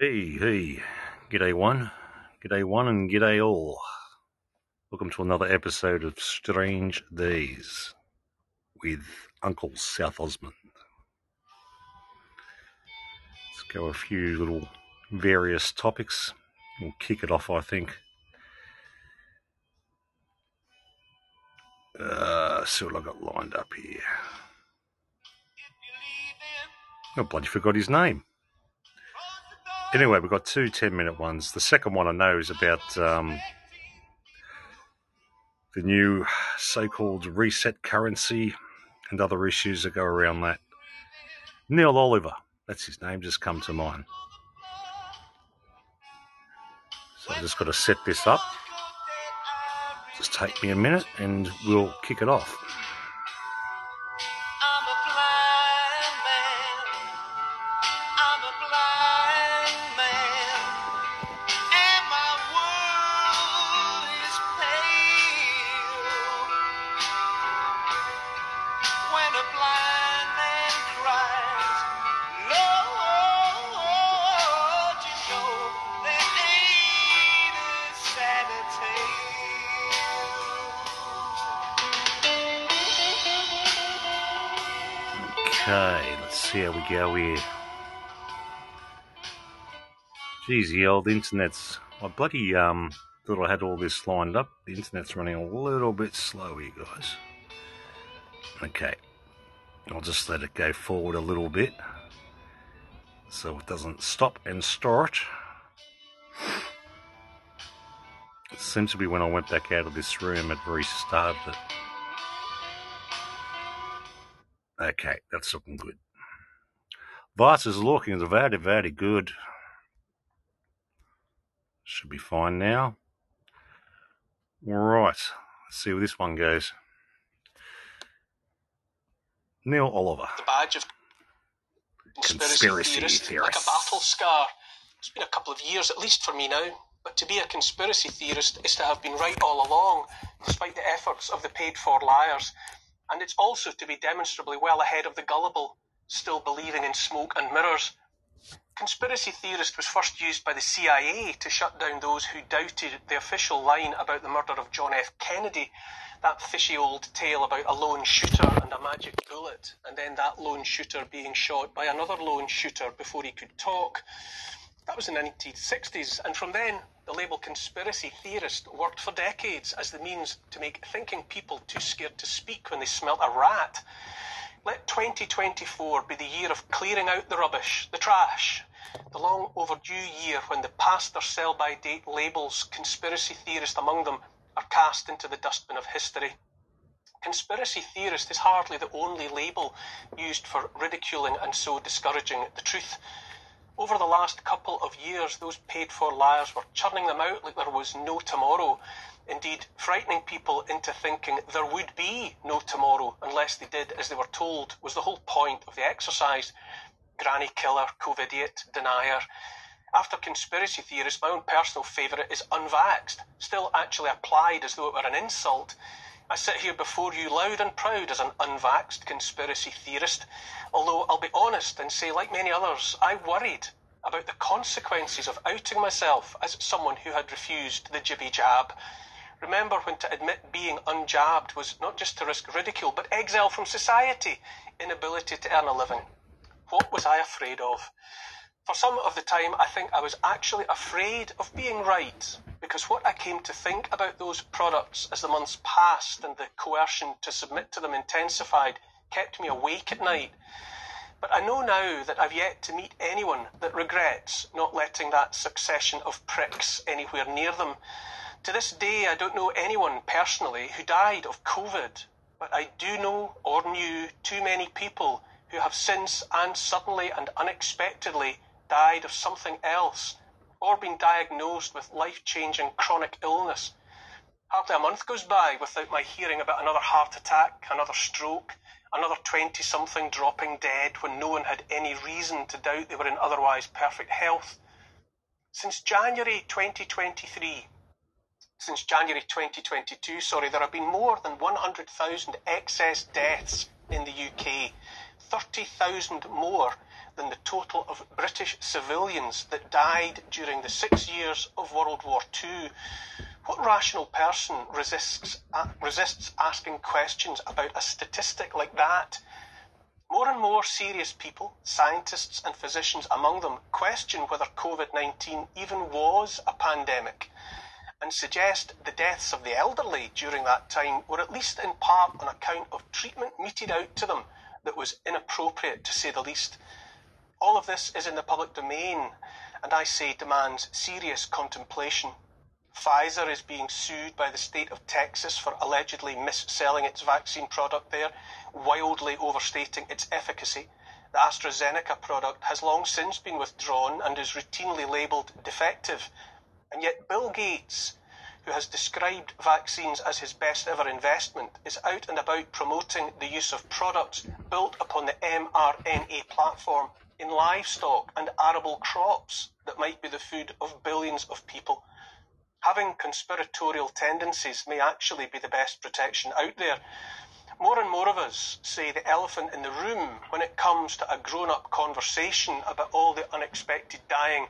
Hey, hey, g'day one, g'day one, and g'day all. Welcome to another episode of Strange Dayz with Uncle South Osmond. Let's go a few little various topics. We'll kick it off, I think. Uh, see what I got lined up here. I bloody forgot his name. Anyway, we've got two 10 minute ones. The second one I know is about um, the new so called reset currency and other issues that go around that. Neil Oliver, that's his name, just come to mind. So I've just got to set this up. Just take me a minute and we'll kick it off. Go here. Geez, the old internet's. I bloody um thought I had all this lined up. The internet's running a little bit slow here, guys. Okay, I'll just let it go forward a little bit so it doesn't stop and start. It seems to be when I went back out of this room, it restarted it. Okay, that's looking good. Vice is looking very, very good. Should be fine now. Right, let's see where this one goes. Neil Oliver. The badge of conspiracy, Conspiracy theorist, theorist. like a battle scar. It's been a couple of years, at least for me now. But to be a conspiracy theorist is to have been right all along, despite the efforts of the paid-for liars. And it's also to be demonstrably well ahead of the gullible, still believing in smoke and mirrors. Conspiracy theorist was first used by the CIA to shut down those who doubted the official line about the murder of John F. Kennedy, that fishy old tale about a lone shooter and a magic bullet, and then that lone shooter being shot by another lone shooter before he could talk. That was in the 1960s, and from then, the label conspiracy theorist worked for decades as the means to make thinking people too scared to speak when they smelt a rat. Let 2024 be the year of clearing out the rubbish, the trash, the long overdue year when the past or sell by date labels, conspiracy theorists among them, are cast into the dustbin of history. Conspiracy theorist is hardly the only label used for ridiculing and so discouraging the truth. Over the last couple of years, those paid for liars were churning them out like there was no tomorrow. Indeed, frightening people into thinking there would be no tomorrow unless they did as they were told was the whole point of the exercise. Granny killer, COVIDiot, denier. After conspiracy theorists, my own personal favourite is unvaxxed, still actually applied as though it were an insult. I sit here before you loud and proud as an unvaxxed conspiracy theorist, although I'll be honest and say, like many others, I worried about the consequences of outing myself as someone who had refused the jibby jab. Remember when to admit being unjabbed was not just to risk ridicule, but exile from society, inability to earn a living. What was I afraid of? For some of the time, I think I was actually afraid of being right, because what I came to think about those products as the months passed and the coercion to submit to them intensified kept me awake at night. But I know now that I've yet to meet anyone that regrets not letting that succession of pricks anywhere near them. To this day, I don't know anyone personally who died of COVID, but I do know or knew too many people who have since and suddenly and unexpectedly died of something else or been diagnosed with life changing chronic illness. Hardly a month goes by without my hearing about another heart attack, another stroke, another 20 something dropping dead when no one had any reason to doubt they were in otherwise perfect health. Since January 2023, since January 2022, sorry, there have been more than 100,000 excess deaths in the UK, 30,000 more than the total of British civilians that died during the six years of World War II. What rational person resists, uh, resists asking questions about a statistic like that? More and more serious people, scientists and physicians among them, question whether COVID 19 even was a pandemic and suggest the deaths of the elderly during that time were at least in part on account of treatment meted out to them that was inappropriate to say the least. All of this is in the public domain and I say demands serious contemplation. Pfizer is being sued by the state of Texas for allegedly mis-selling its vaccine product there, wildly overstating its efficacy. The AstraZeneca product has long since been withdrawn and is routinely labelled defective. And yet Bill Gates, who has described vaccines as his best ever investment, is out and about promoting the use of products built upon the mRNA platform in livestock and arable crops that might be the food of billions of people. Having conspiratorial tendencies may actually be the best protection out there. More and more of us say the elephant in the room when it comes to a grown up conversation about all the unexpected dying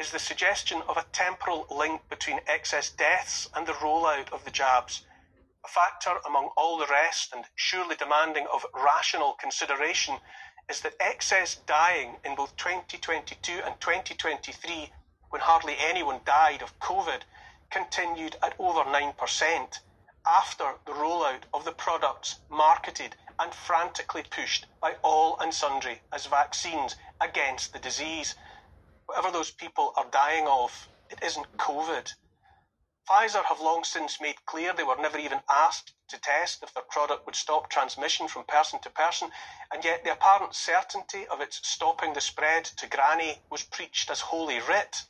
is the suggestion of a temporal link between excess deaths and the rollout of the jabs. A factor among all the rest, and surely demanding of rational consideration, is that excess dying in both 2022 and 2023, when hardly anyone died of COVID, continued at over 9% after the rollout of the products marketed and frantically pushed by all and sundry as vaccines against the disease whatever those people are dying of, it isn't COVID. Pfizer have long since made clear they were never even asked to test if their product would stop transmission from person to person, and yet the apparent certainty of its stopping the spread to granny was preached as holy writ.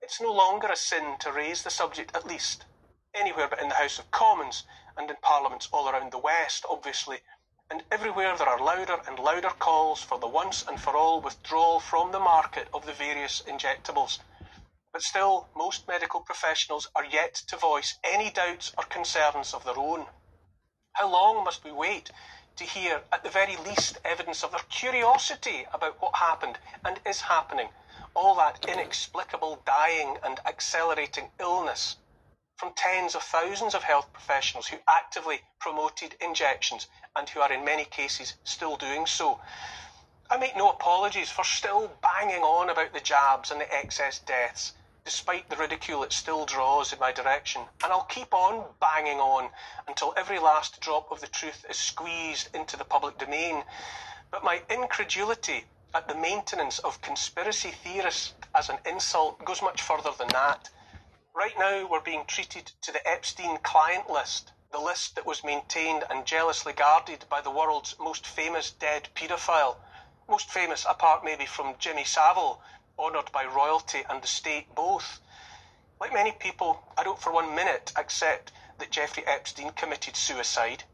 It's no longer a sin to raise the subject, at least, anywhere but in the House of Commons and in parliaments all around the West, obviously, and everywhere there are louder and louder calls for the once and for all withdrawal from the market of the various injectables. But still, most medical professionals are yet to voice any doubts or concerns of their own. How long must we wait to hear, at the very least, evidence of their curiosity about what happened and is happening, all that inexplicable dying and accelerating illness? from tens of thousands of health professionals who actively promoted injections and who are in many cases still doing so. I make no apologies for still banging on about the jabs and the excess deaths, despite the ridicule it still draws in my direction, and I'll keep on banging on until every last drop of the truth is squeezed into the public domain. But my incredulity at the maintenance of conspiracy theorists as an insult goes much further than that. Right now, we're being treated to the Epstein client list, the list that was maintained and jealously guarded by the world's most famous dead paedophile. Most famous, apart maybe from Jimmy Savile, honoured by royalty and the state both. Like many people, I don't for one minute accept that Jeffrey Epstein committed suicide.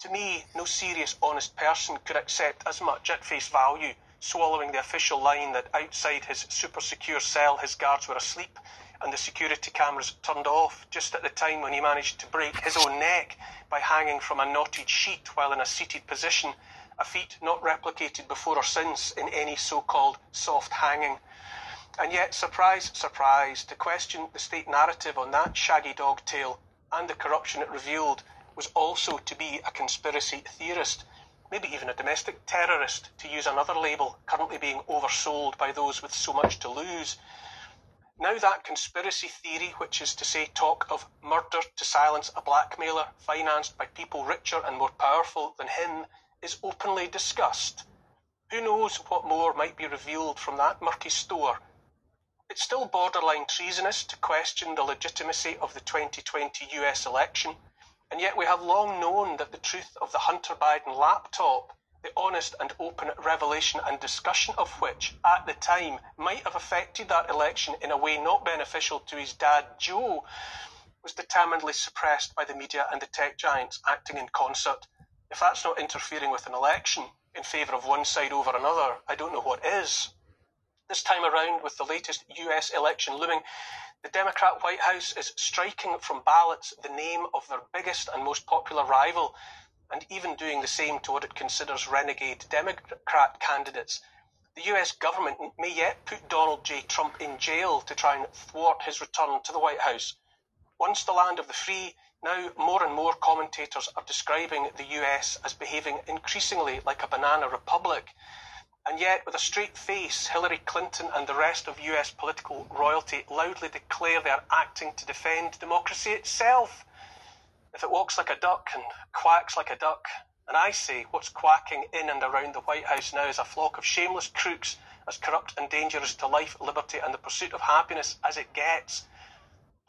To me, no serious, honest person could accept as much at face value, swallowing the official line that outside his super secure cell his guards were asleep and the security cameras turned off just at the time when he managed to break his own neck by hanging from a knotted sheet while in a seated position, a feat not replicated before or since in any so-called soft hanging. And yet, surprise, surprise, to question the state narrative on that shaggy dog tale and the corruption it revealed was also to be a conspiracy theorist, maybe even a domestic terrorist, to use another label currently being oversold by those with so much to lose. Now that conspiracy theory, which is to say talk of murder to silence a blackmailer financed by people richer and more powerful than him, is openly discussed. Who knows what more might be revealed from that murky store? It's still borderline treasonous to question the legitimacy of the 2020 US election, and yet we have long known that the truth of the Hunter Biden laptop the honest and open revelation and discussion of which, at the time, might have affected that election in a way not beneficial to his dad, Joe, was determinedly suppressed by the media and the tech giants acting in concert. If that's not interfering with an election in favour of one side over another, I don't know what is. This time around, with the latest US election looming, the Democrat White House is striking from ballots the name of their biggest and most popular rival, and even doing the same to what it considers renegade Democrat candidates. The US government may yet put Donald J. Trump in jail to try and thwart his return to the White House. Once the land of the free, now more and more commentators are describing the US as behaving increasingly like a banana republic. And yet, with a straight face, Hillary Clinton and the rest of US political royalty loudly declare they are acting to defend democracy itself. If it walks like a duck and quacks like a duck, and I say what's quacking in and around the White House now is a flock of shameless crooks as corrupt and dangerous to life, liberty, and the pursuit of happiness as it gets.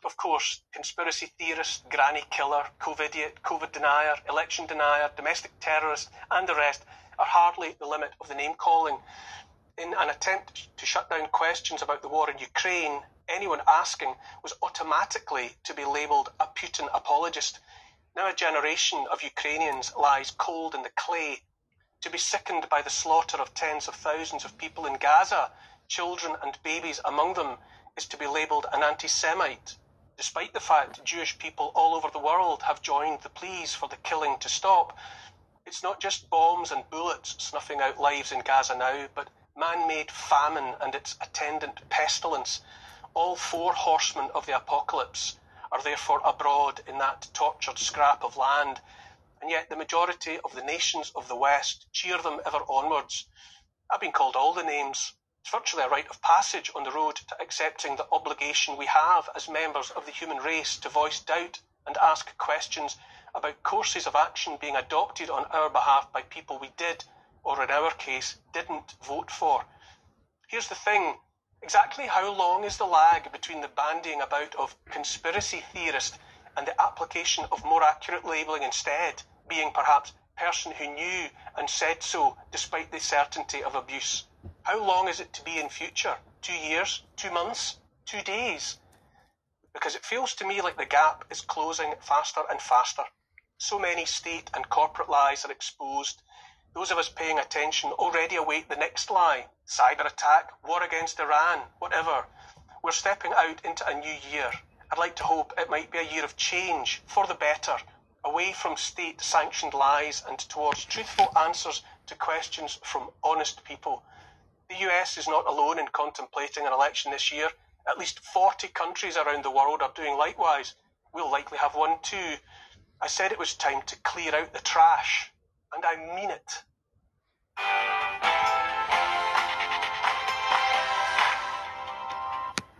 Of course, conspiracy theorist, granny killer, COVIDiot, COVID denier, election denier, domestic terrorist, and the rest are hardly the limit of the name calling. In an attempt to shut down questions about the war in Ukraine, anyone asking was automatically to be labelled a Putin apologist now a generation of Ukrainians lies cold in the clay. To be sickened by the slaughter of tens of thousands of people in Gaza, children and babies among them, is to be labelled an anti Semite, despite the fact Jewish people all over the world have joined the pleas for the killing to stop. It's not just bombs and bullets snuffing out lives in Gaza now, but man made famine and its attendant pestilence, all four horsemen of the apocalypse are therefore abroad in that tortured scrap of land, and yet the majority of the nations of the West cheer them ever onwards. I've been called all the names. It's virtually a rite of passage on the road to accepting the obligation we have as members of the human race to voice doubt and ask questions about courses of action being adopted on our behalf by people we did, or in our case, didn't vote for. Here's the thing Exactly how long is the lag between the bandying about of conspiracy theorist and the application of more accurate labelling instead, being perhaps person who knew and said so despite the certainty of abuse? How long is it to be in future? Two years? Two months? Two days? Because it feels to me like the gap is closing faster and faster. So many state and corporate lies are exposed those of us paying attention already await the next lie cyber attack, war against Iran, whatever. We're stepping out into a new year. I'd like to hope it might be a year of change for the better, away from state sanctioned lies and towards truthful answers to questions from honest people. The US is not alone in contemplating an election this year. At least 40 countries around the world are doing likewise. We'll likely have one too. I said it was time to clear out the trash and I mean it.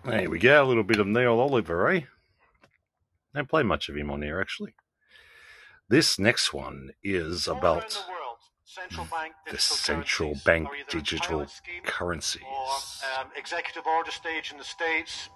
There we go, a little bit of Neil Oliver, eh? Don't play much of him on here, actually. This next one is about the, central bank the central bank digital currencies. Or, um, executive order stage in the States,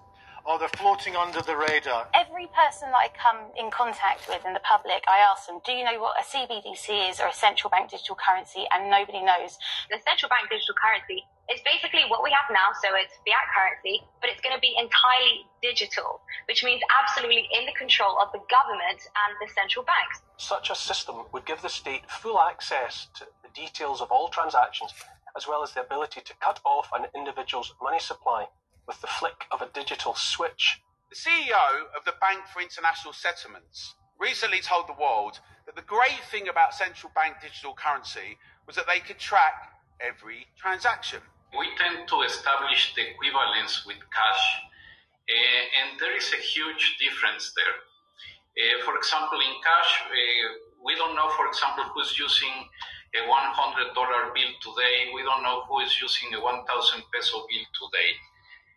or they're floating under the radar. Every person that I come in contact with in the public, I ask them, do you know what a CBDC is or a central bank digital currency? And nobody knows. The central bank digital currency is basically what we have now. So it's fiat currency, but it's going to be entirely digital, which means absolutely in the control of the government and the central banks. Such a system would give the state full access to the details of all transactions, as well as the ability to cut off an individual's money supply with the flick of a digital switch. The CEO of the Bank for International Settlements recently told the world that the great thing about central bank digital currency was that they could track every transaction. We tend to establish the equivalence with cash, uh, and there is a huge difference there. Uh, for example, in cash, uh, we don't know, for example, who's using a $100 bill today. We don't know who is using a 1,000 peso bill today.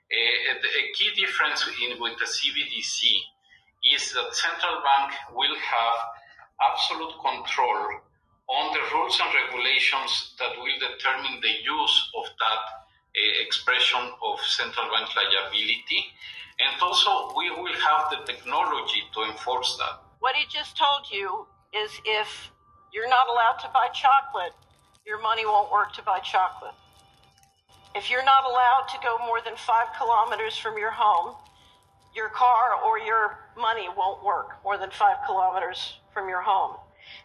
A, a key difference in, with the CBDC is that central bank will have absolute control on the rules and regulations that will determine the use of that uh, expression of central bank liability. And also, we will have the technology to enforce that. What he just told you is if you're not allowed to buy chocolate, your money won't work to buy chocolate. If you're not allowed to go more than five kilometers from your home, your car or your money won't work more than five kilometers from your home.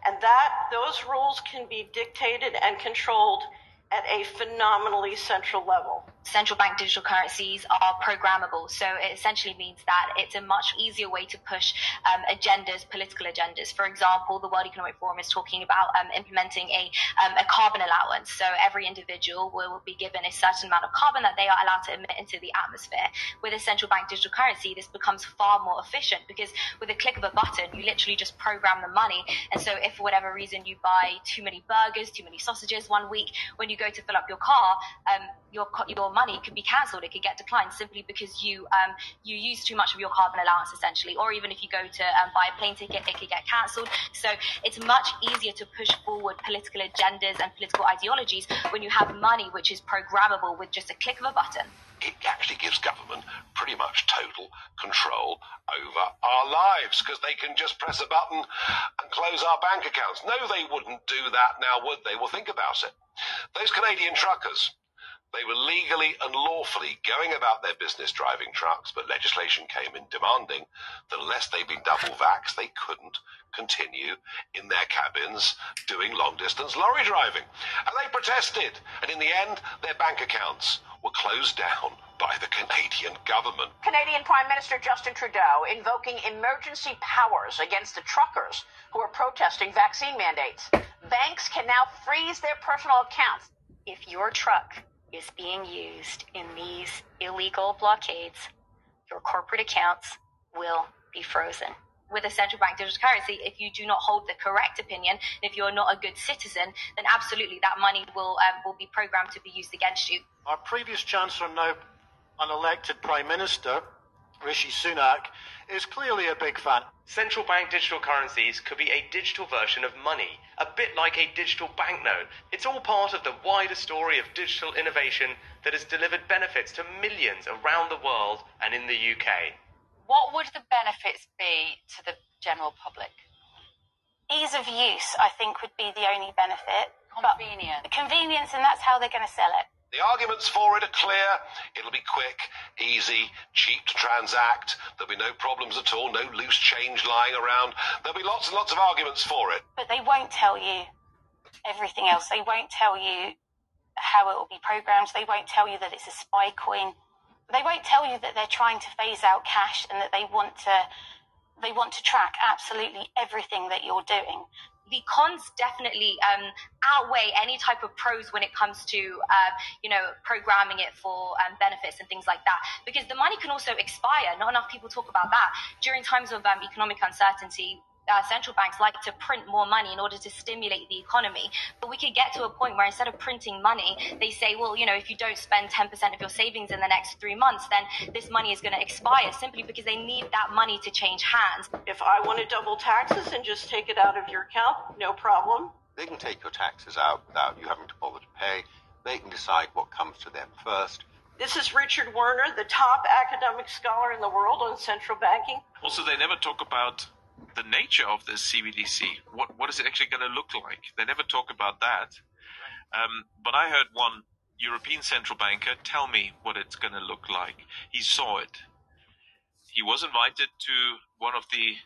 And that, those rules can be dictated and controlled at a phenomenally central level. Central bank digital currencies are programmable. So it essentially means that it's a much easier way to push um, agendas, political agendas. For example, the World Economic Forum is talking about um, implementing a, um, a carbon allowance. So every individual will be given a certain amount of carbon that they are allowed to emit into the atmosphere. With a central bank digital currency, this becomes far more efficient because with a click of a button, you literally just program the money. And so if for whatever reason you buy too many burgers, too many sausages one week, when you go to fill up your car, um, your your money could be cancelled. It could get declined simply because you um, you use too much of your carbon allowance, essentially. Or even if you go to um, buy a plane ticket, it could get cancelled. So it's much easier to push forward political agendas and political ideologies when you have money which is programmable with just a click of a button. It actually gives government pretty much total control over our lives because they can just press a button and close our bank accounts. No, they wouldn't do that now, would they? Well, think about it. Those Canadian truckers they were legally and lawfully going about their business driving trucks, but legislation came in demanding that unless they'd been double vaxxed, they couldn't continue in their cabins doing long distance lorry driving. And they protested. And in the end, their bank accounts were closed down by the Canadian government. Canadian Prime Minister Justin Trudeau invoking emergency powers against the truckers who are protesting vaccine mandates. Banks can now freeze their personal accounts. If your truck is being used in these illegal blockades, your corporate accounts will be frozen. With a central bank digital currency, if you do not hold the correct opinion, if you're not a good citizen, then absolutely that money will um, will be programmed to be used against you. Our previous Chancellor, now unelected Prime Minister, Rishi Sunak, is clearly a big fan. Central bank digital currencies could be a digital version of money, a bit like a digital banknote. It's all part of the wider story of digital innovation that has delivered benefits to millions around the world and in the UK. What would the benefits be to the general public? Ease of use, I think, would be the only benefit. Convenience. Convenience, and that's how they're going to sell it. The arguments for it are clear. It'll be quick, easy, cheap to transact. There'll be no problems at all, no loose change lying around. There'll be lots and lots of arguments for it. But they won't tell you everything else. They won't tell you how it will be programmed. They won't tell you that it's a spy coin. They won't tell you that they're trying to phase out cash and that they want to they want to track absolutely everything that you're doing the cons definitely um, outweigh any type of pros when it comes to uh, you know programming it for um, benefits and things like that. Because the money can also expire. Not enough people talk about that. During times of um, economic uncertainty uh, central banks like to print more money in order to stimulate the economy. But we could get to a point where instead of printing money, they say, well, you know, if you don't spend 10% of your savings in the next three months, then this money is going to expire simply because they need that money to change hands. If I want to double taxes and just take it out of your account, no problem. They can take your taxes out without you having to bother to pay. They can decide what comes to them first. This is Richard Werner, the top academic scholar in the world on central banking. Also, they never talk about the nature of this CBDC. What what is it actually going to look like? They never talk about that. Um, but I heard one European central banker tell me what it's going to look like. He saw it. He was invited to one of the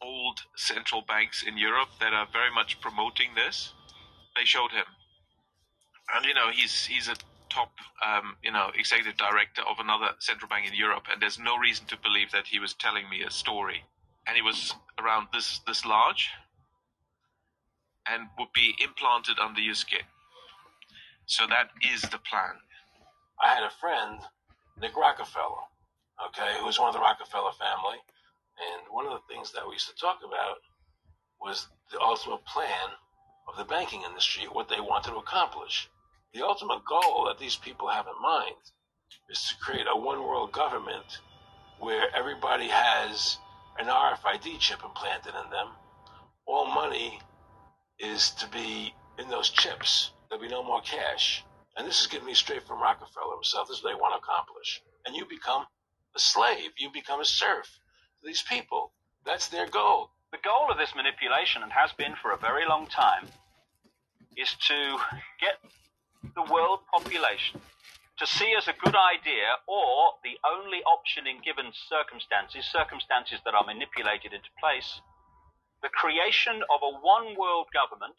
old central banks in Europe that are very much promoting this. They showed him, and you know he's he's a top um, you know executive director of another central bank in Europe, and there's no reason to believe that he was telling me a story and it was around this this large and would be implanted under your skin. So that is the plan. I had a friend, Nick Rockefeller, okay, who was one of the Rockefeller family, and one of the things that we used to talk about was the ultimate plan of the banking industry, what they wanted to accomplish. The ultimate goal that these people have in mind is to create a one world government where everybody has an RFID chip implanted in them. All money is to be in those chips. There'll be no more cash. And this is getting me straight from Rockefeller himself. This is what they want to accomplish. And you become a slave. You become a serf to these people. That's their goal. The goal of this manipulation, and has been for a very long time, is to get the world population to see as a good idea or the only option in given circumstances, circumstances that are manipulated into place, the creation of a one world government,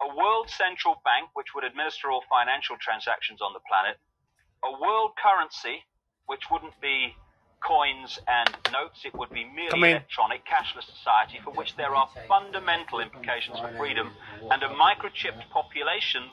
a world central bank which would administer all financial transactions on the planet, a world currency, which wouldn't be coins and notes, it would be merely Come in. electronic, cashless society for which there are fundamental implications for freedom and a microchipped population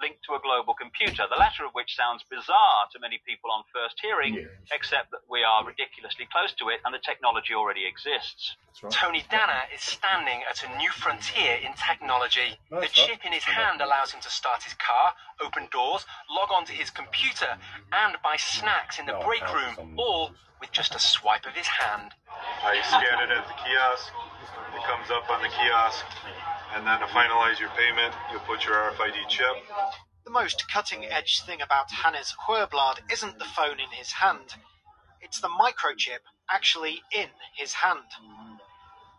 linked to a global computer, the latter of which sounds bizarre to many people on first hearing, except that we are ridiculously close to it and the technology already exists. Tony Danner is standing at a new frontier in technology. the chip in his hand allows him to start his car, open doors, log onto his computer, and buy snacks in the break room, all with just a swipe of his hand. I scan it at the kiosk. It comes up on the kiosk. And then to finalize your payment, you'll put your RFID chip. The most cutting edge thing about Hannes Sjöblad isn't the phone in his hand, it's the microchip actually in his hand.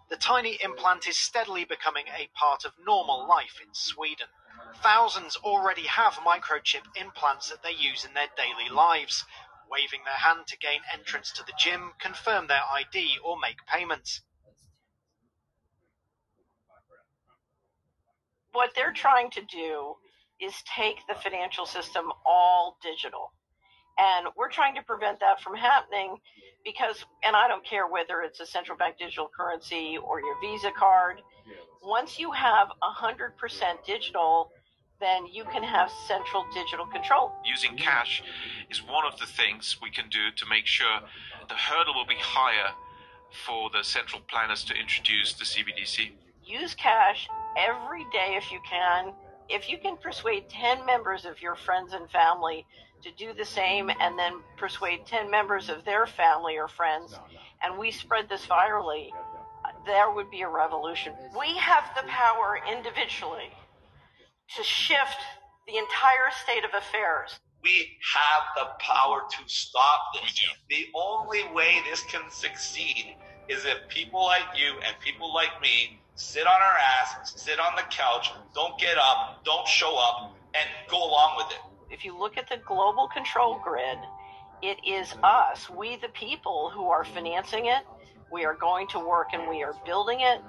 The tiny implant is steadily becoming a part of normal life in Sweden. Thousands already have microchip implants that they use in their daily lives, waving their hand to gain entrance to the gym, confirm their ID, or make payments. What they're trying to do is take the financial system all digital. And we're trying to prevent that from happening because, and I don't care whether it's a central bank digital currency or your Visa card, once you have 100% digital, then you can have central digital control. Using cash is one of the things we can do to make sure the hurdle will be higher for the central planners to introduce the CBDC. Use cash every day if you can. If you can persuade 10 members of your friends and family to do the same and then persuade 10 members of their family or friends, and we spread this virally, there would be a revolution. We have the power individually to shift the entire state of affairs. We have the power to stop this. The only way this can succeed is if people like you and people like me sit on our ass, sit on the couch, don't get up, don't show up, and go along with it. If you look at the global control grid, it is us, we the people, who are financing it. We are going to work and we are building it.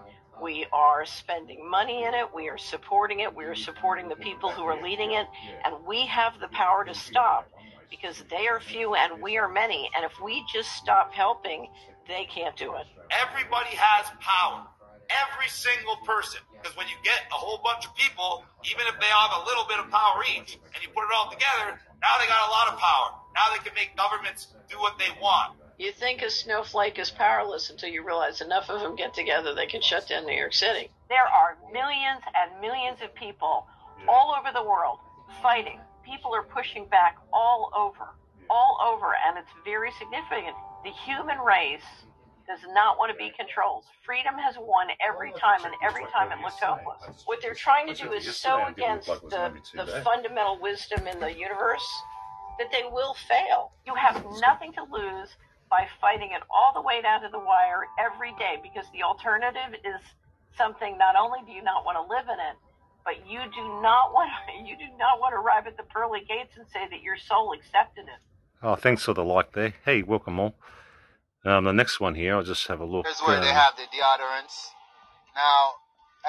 We are spending money in it. We are supporting it. We are supporting the people who are leading it. And we have the power to stop because they are few and we are many. And if we just stop helping, they can't do it. Everybody has power. Every single person. Because when you get a whole bunch of people, even if they have a little bit of power each, and you put it all together, now they got a lot of power. Now they can make governments do what they want. You think a snowflake is powerless until you realize enough of them get together, they can shut down New York City. There are millions and millions of people all over the world fighting. People are pushing back all over, all over, and it's very significant. The human race does not want to be controlled. Freedom has won every time, and every time it looked hopeless. What they're trying to do is so against the, the fundamental wisdom in the universe that they will fail. You have nothing to lose by fighting it all the way down to the wire every day because the alternative is something not only do you not want to live in it, but you do not want you do not want to arrive at the pearly gates and say that your soul accepted it. Oh, thanks for the like there. Hey, welcome all. Um, the next one here, I'll just have a look. Here's where they um, have the deodorants. Now,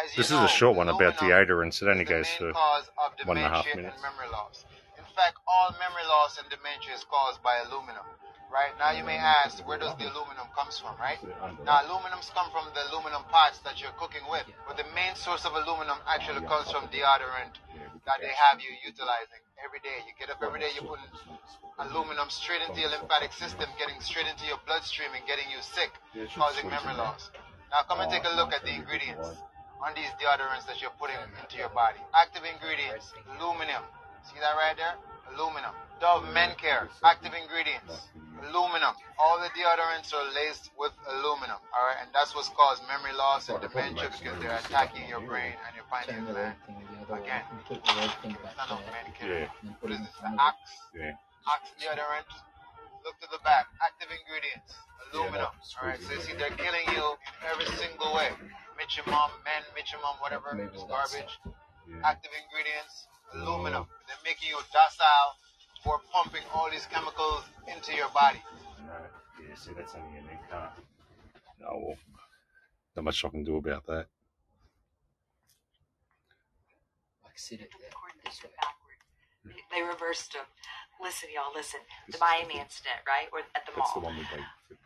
as you this know, is a short one about deodorants. It only goes for one and a half minutes. Fact, all memory loss and dementia is caused by aluminum. Right now, you may ask, where does the aluminum comes from? Right now, aluminums come from the aluminum parts that you're cooking with, but the main source of aluminum actually comes from deodorant that they have you utilizing every day. You get up every day, you put aluminum straight into your lymphatic system, getting straight into your bloodstream and getting you sick, causing memory loss. Now, come and take a look at the ingredients on these deodorants that you're putting into your body. Active ingredients, aluminum. See that right there? Aluminum. Dove Men Care, active ingredients, aluminum. All the deodorants are laced with aluminum. All right, and that's what's caused memory loss and dementia because they're attacking your brain and your pineal gland. Again, it's not no Men Care. What is this? The Axe? Yeah. Axe deodorant. Look to the back. Active ingredients, aluminum. All right, so you see they're killing you in every single way. Mitchumum, men, Mitchumum, whatever, it's garbage. Active ingredients, aluminum. They're making you docile for pumping all these chemicals into your body. Oh, well, not much I can do about that. Like sit it there. They reversed them. Listen, y'all, listen. The Miami incident, right? Or at the mall. one with the.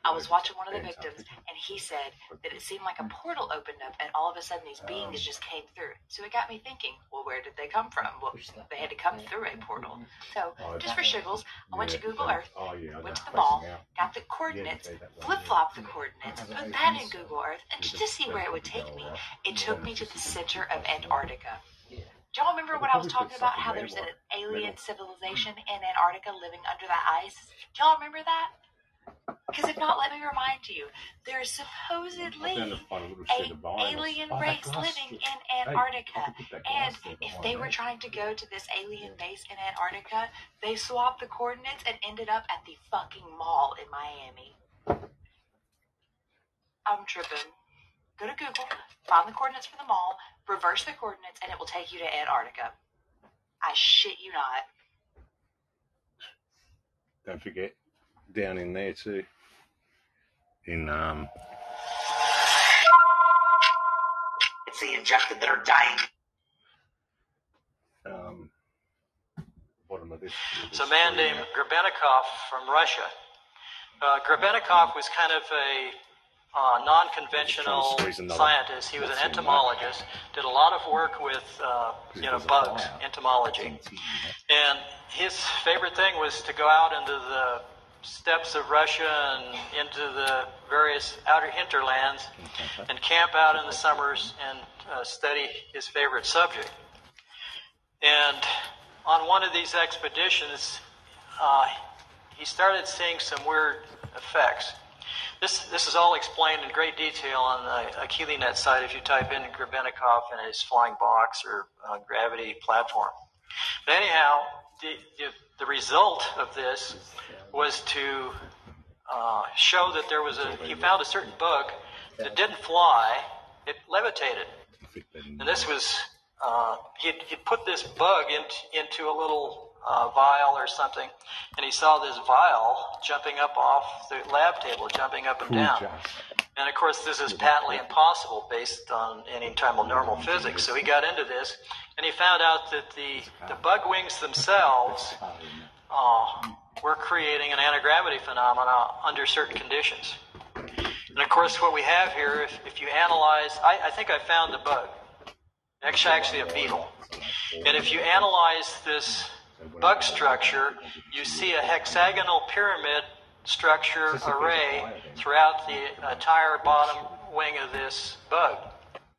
I was watching one of the victims, and he said that it seemed like a portal opened up, and all of a sudden these beings just came through. So it got me thinking, well, where did they come from? Well, they had to come through a portal. So just for shiggles, I went to Google Earth, Oh, went to the mall, got the coordinates, flip flopped the coordinates, put that in Google Earth, and just to see where it would take me, it took me to the center of Antarctica. Do y'all remember when I was talking about how there's an alien civilization in Antarctica living under the ice? Do y'all remember that? Because if not, let me remind you, there's supposedly an alien race living in Antarctica. And if they were trying to go to this alien base in Antarctica, they swapped the coordinates and ended up at the fucking mall in Miami. I'm tripping. Go to Google, find the coordinates for the mall, reverse the coordinates, and it will take you to Antarctica. I shit you not. Don't forget, down in there too. In um, It's the injected that are dying. um, bottom of this. It's a man named Grebenikov from Russia. Uh, Grebenikov was kind of a uh, non-conventional Trying to squeeze another scientist. He was an box in there. entomologist. Did a lot of work with uh, you know bugs, entomology. And his favorite thing was to go out into the steppes of Russia and into the various outer hinterlands and camp out in the summers and uh, study his favorite subject. And on one of these expeditions, uh, he started seeing some weird effects. This, this is all explained in great detail on the KeelyNet site if you type in Grebenikov and his flying box or uh, gravity platform. But anyhow, the, the, the result of this was to uh, show that there was a, he found a certain bug that didn't fly, it levitated. And this was, uh, he'd, he'd put this bug in, into a little uh, vial or something, and he saw this vial jumping up off the lab table, jumping up and down. And of course, this is patently impossible based on any time of normal physics. So he got into this, and he found out that the, the bug wings themselves uh, were creating an anti-gravity phenomena under certain conditions. And of course, what we have here, if, if you analyze, I, I think I found the bug. It's actually a beetle. And if you analyze this bug structure, you see a hexagonal pyramid structure array throughout the entire bottom wing of this bug.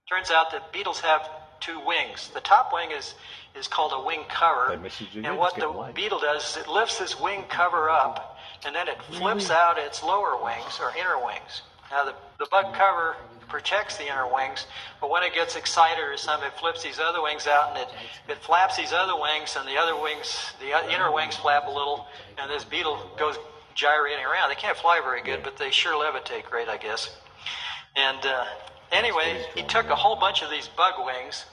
Turns out that beetles have two wings. The top wing is, is called a wing cover. And what the beetle does is it lifts this wing cover up and then it flips out its lower wings or inner wings. Now the, the bug cover protects the inner wings, but when it gets excited or something, it flips these other wings out and it, it flaps these other wings and the other wings, the inner wings flap a little and this beetle goes gyrating around. They can't fly very good, but they sure levitate great, I guess. And uh, anyway, he took a whole bunch of these bug wings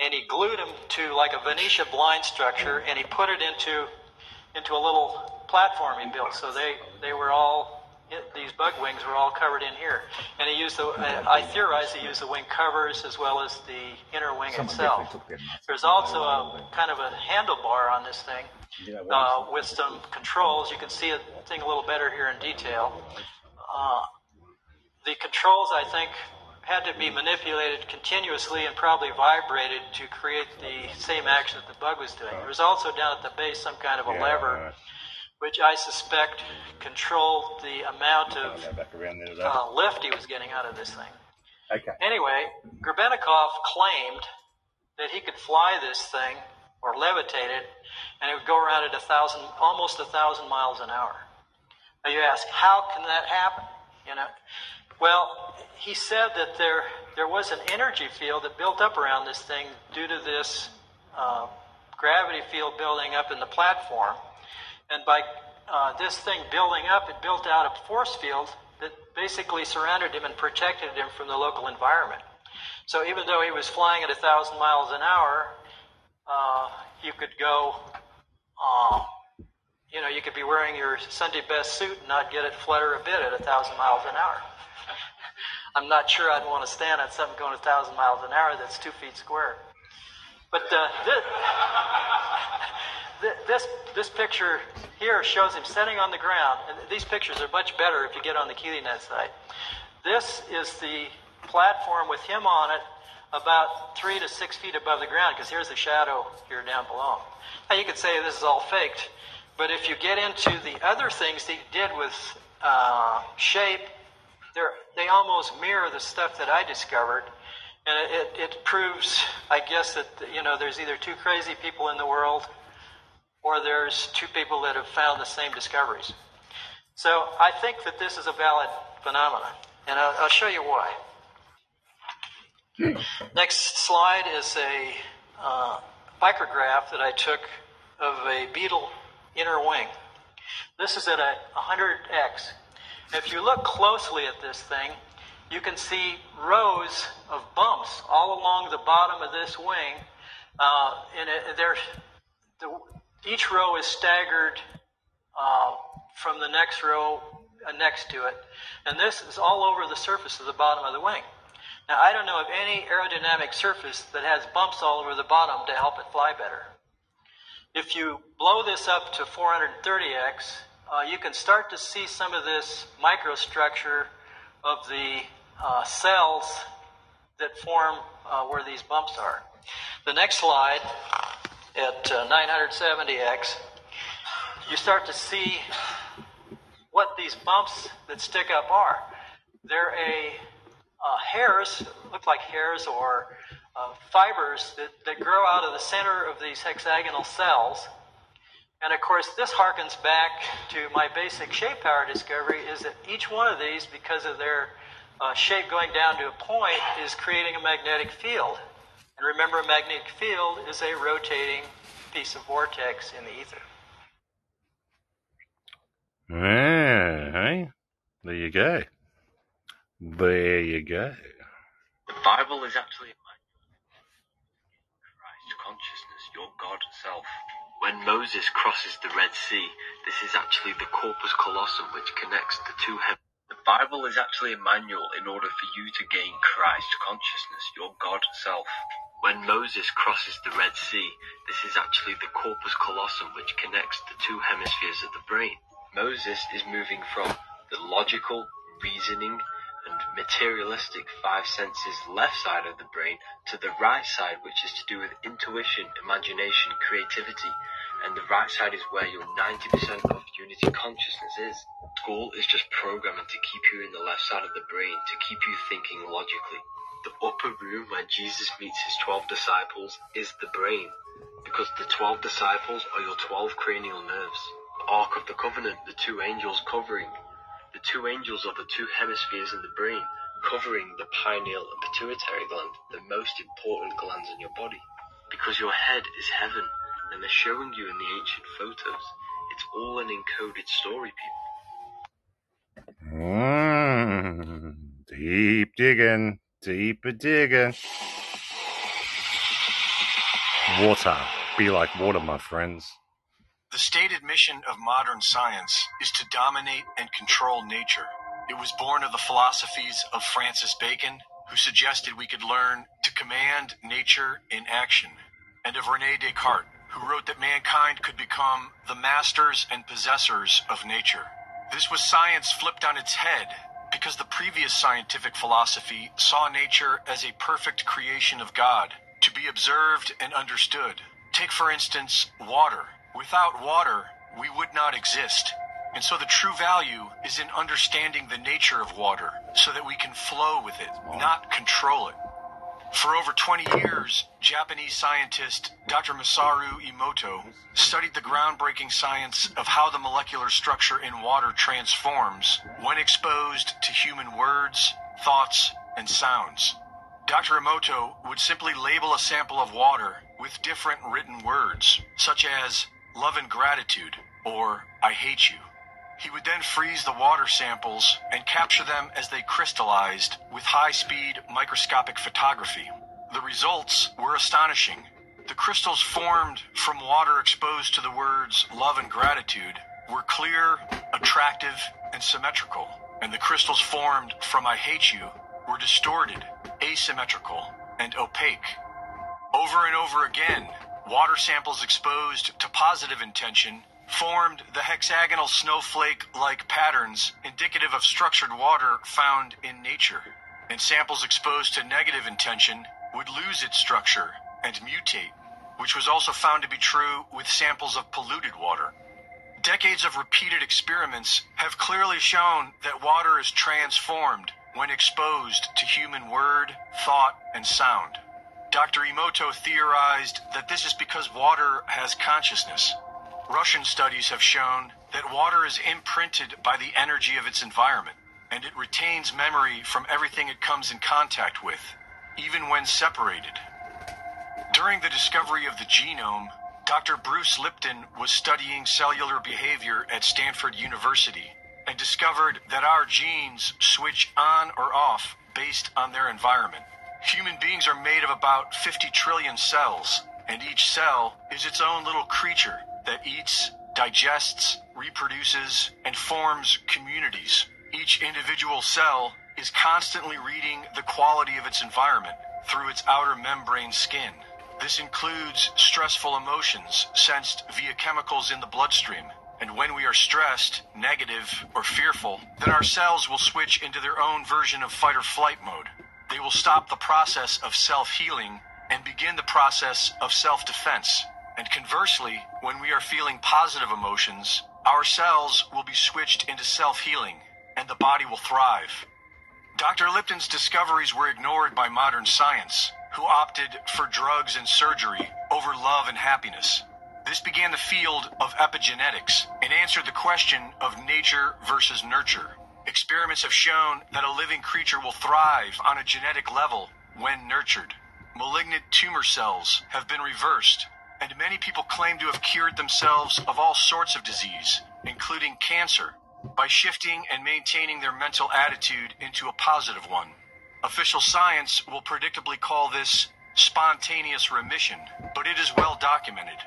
and he glued them to like a Venetia blind structure and he put it into into a little platform he built. So they they were all it, these bug wings were all covered in here. And he used the I, I theorize he used the wing covers as well as the inner wing itself. There's also a kind of a handlebar on this thing uh, with some controls. You can see the thing a little better here in detail. Uh, the controls, I think, had to be manipulated continuously and probably vibrated to create the same action that the bug was doing. There was also down at the base some kind of a lever, which I suspect controlled the amount of back around there. though. uh, lift he was getting out of this thing. Okay. Anyway, Grebenikov claimed that he could fly this thing or levitate it, and it would go around at a thousand, almost a thousand miles an hour. Now you ask, how can that happen? You know, well, he said that there there was an energy field that built up around this thing due to this uh, gravity field building up in the platform, and by uh, this thing building up, it built out a force field that basically surrounded him and protected him from the local environment. So even though he was flying at a thousand miles an hour, uh, you could go, uh, you know, you could be wearing your Sunday best suit and not get it flutter a bit at a thousand miles an hour. I'm not sure I'd want to stand on something going a thousand miles an hour that's two feet square. But uh, this, th- this this picture here shows him sitting on the ground, and these pictures are much better if you get on the KeelyNet site. This is the platform with him on it, about three to six feet above the ground, because here's the shadow here down below. Now you could say this is all faked, but if you get into the other things that he did with uh, shape, they almost mirror the stuff that I discovered. And it, it proves, I guess, that you know there's either two crazy people in the world, or there's two people that have found the same discoveries. So I think that this is a valid phenomenon, and I'll, I'll show you why. Next slide is a uh, micrograph that I took of a beetle inner wing. This is at a 100x. If you look closely at this thing, you can see rows of bumps all along the bottom of this wing. Uh, and it, the, each row is staggered uh, from the next row uh, next to it. And this is all over the surface of the bottom of the wing. Now, I don't know of any aerodynamic surface that has bumps all over the bottom to help it fly better. If you blow this up to 430x, uh, you can start to see some of this microstructure of the uh, cells that form uh, where these bumps are. The next slide at 970x, uh, you start to see what these bumps that stick up are. They're a uh, hairs, look like hairs or uh, fibers that, that grow out of the center of these hexagonal cells. And of course, this harkens back to my basic shape power discovery is that each one of these, because of their uh, shape going down to a point, is creating a magnetic field. And remember, a magnetic field is a rotating piece of vortex in the ether. Yeah, hey, there you go. There you go. The Bible is actually Christ consciousness, your God self. When Moses crosses the Red Sea, this is actually the corpus callosum which connects the two heavens. The Bible is actually a manual in order for you to gain Christ consciousness, your God self. When Moses crosses the Red Sea, this is actually the corpus callosum which connects the two hemispheres of the brain. Moses is moving from the logical, reasoning, and materialistic five senses left side of the brain to the right side, which is to do with intuition, imagination, creativity. And the right side is where your 90% of unity consciousness is. School is just programming to keep you in the left side of the brain, to keep you thinking logically. The upper room where Jesus meets his 12 disciples is the brain, because the 12 disciples are your 12 cranial nerves. The Ark of the Covenant, the two angels covering, the two angels are the two hemispheres in the brain, covering the pineal and pituitary gland, the most important glands in your body. Because your head is heaven, and they're showing you in the ancient photos. It's all an encoded story, people. Mm, deep digging, deeper digging. Water. Be like water, my friends. The stated mission of modern science is to dominate and control nature. It was born of the philosophies of Francis Bacon, who suggested we could learn to command nature in action, and of Rene Descartes, who wrote that mankind could become the masters and possessors of nature. This was science flipped on its head because the previous scientific philosophy saw nature as a perfect creation of God, to be observed and understood. Take, for instance, water. Without water, we would not exist. And so the true value is in understanding the nature of water so that we can flow with it, not control it. For over 20 years, Japanese scientist Dr. Masaru Emoto studied the groundbreaking science of how the molecular structure in water transforms when exposed to human words, thoughts, and sounds. Dr. Emoto would simply label a sample of water with different written words, such as love and gratitude, or I hate you. He would then freeze the water samples and capture them as they crystallized with high speed microscopic photography. The results were astonishing. The crystals formed from water exposed to the words love and gratitude were clear, attractive, and symmetrical. And the crystals formed from I hate you were distorted, asymmetrical, and opaque. Over and over again, Water samples exposed to positive intention formed the hexagonal snowflake like patterns indicative of structured water found in nature. And samples exposed to negative intention would lose its structure and mutate, which was also found to be true with samples of polluted water. Decades of repeated experiments have clearly shown that water is transformed when exposed to human word, thought, and sound. Dr. Emoto theorized that this is because water has consciousness. Russian studies have shown that water is imprinted by the energy of its environment, and it retains memory from everything it comes in contact with, even when separated. During the discovery of the genome, Dr. Bruce Lipton was studying cellular behavior at Stanford University and discovered that our genes switch on or off based on their environment. Human beings are made of about 50 trillion cells, and each cell is its own little creature that eats, digests, reproduces, and forms communities. Each individual cell is constantly reading the quality of its environment through its outer membrane skin. This includes stressful emotions sensed via chemicals in the bloodstream. And when we are stressed, negative, or fearful, then our cells will switch into their own version of fight or flight mode. They will stop the process of self healing and begin the process of self defense. And conversely, when we are feeling positive emotions, our cells will be switched into self healing and the body will thrive. Dr. Lipton's discoveries were ignored by modern science, who opted for drugs and surgery over love and happiness. This began the field of epigenetics and answered the question of nature versus nurture. Experiments have shown that a living creature will thrive on a genetic level when nurtured. Malignant tumor cells have been reversed, and many people claim to have cured themselves of all sorts of disease, including cancer, by shifting and maintaining their mental attitude into a positive one. Official science will predictably call this spontaneous remission, but it is well documented.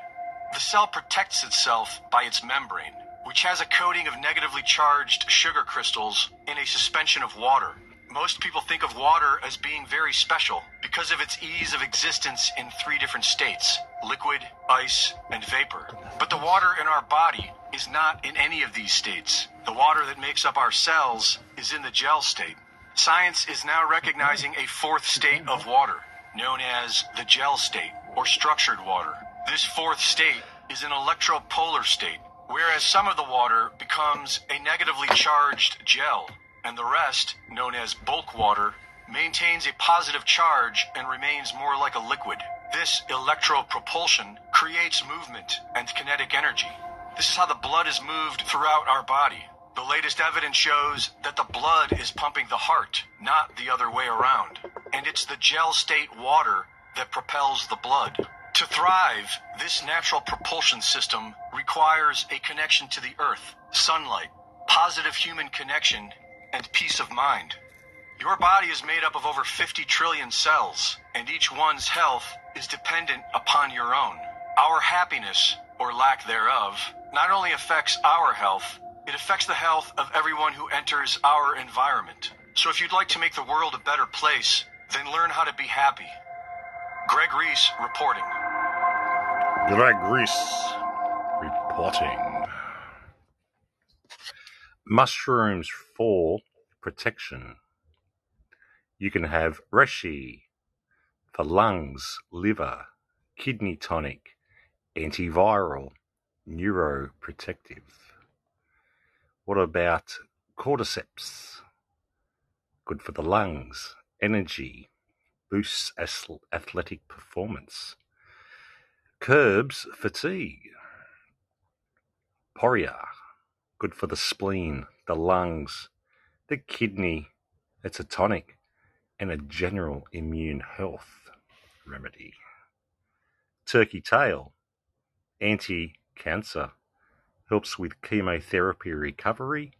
The cell protects itself by its membrane, which has a coating of negatively charged sugar crystals in a suspension of water. Most people think of water as being very special because of its ease of existence in three different states liquid, ice, and vapor. But the water in our body is not in any of these states. The water that makes up our cells is in the gel state. Science is now recognizing a fourth state of water, known as the gel state, or structured water. This fourth state is an electropolar state, whereas some of the water becomes a negatively charged gel, and the rest, known as bulk water, maintains a positive charge and remains more like a liquid. This electropropulsion creates movement and kinetic energy. This is how the blood is moved throughout our body. The latest evidence shows that the blood is pumping the heart, not the other way around. And it's the gel state water that propels the blood. To thrive, this natural propulsion system requires a connection to the earth, sunlight, positive human connection, and peace of mind. Your body is made up of over 50 trillion cells, and each one's health is dependent upon your own. Our happiness, or lack thereof, not only affects our health, it affects the health of everyone who enters our environment. So if you'd like to make the world a better place, then learn how to be happy. Greg Reese reporting. Greg Reese reporting. Mushrooms for protection. You can have reishi for lungs, liver, kidney tonic, antiviral, neuroprotective. What about cordyceps? Good for the lungs, energy, boosts athletic performance, curbs fatigue. Poria, good for the spleen, the lungs, the kidney. It's a tonic and a general immune health remedy. Turkey tail, anti cancer, helps with chemotherapy recovery,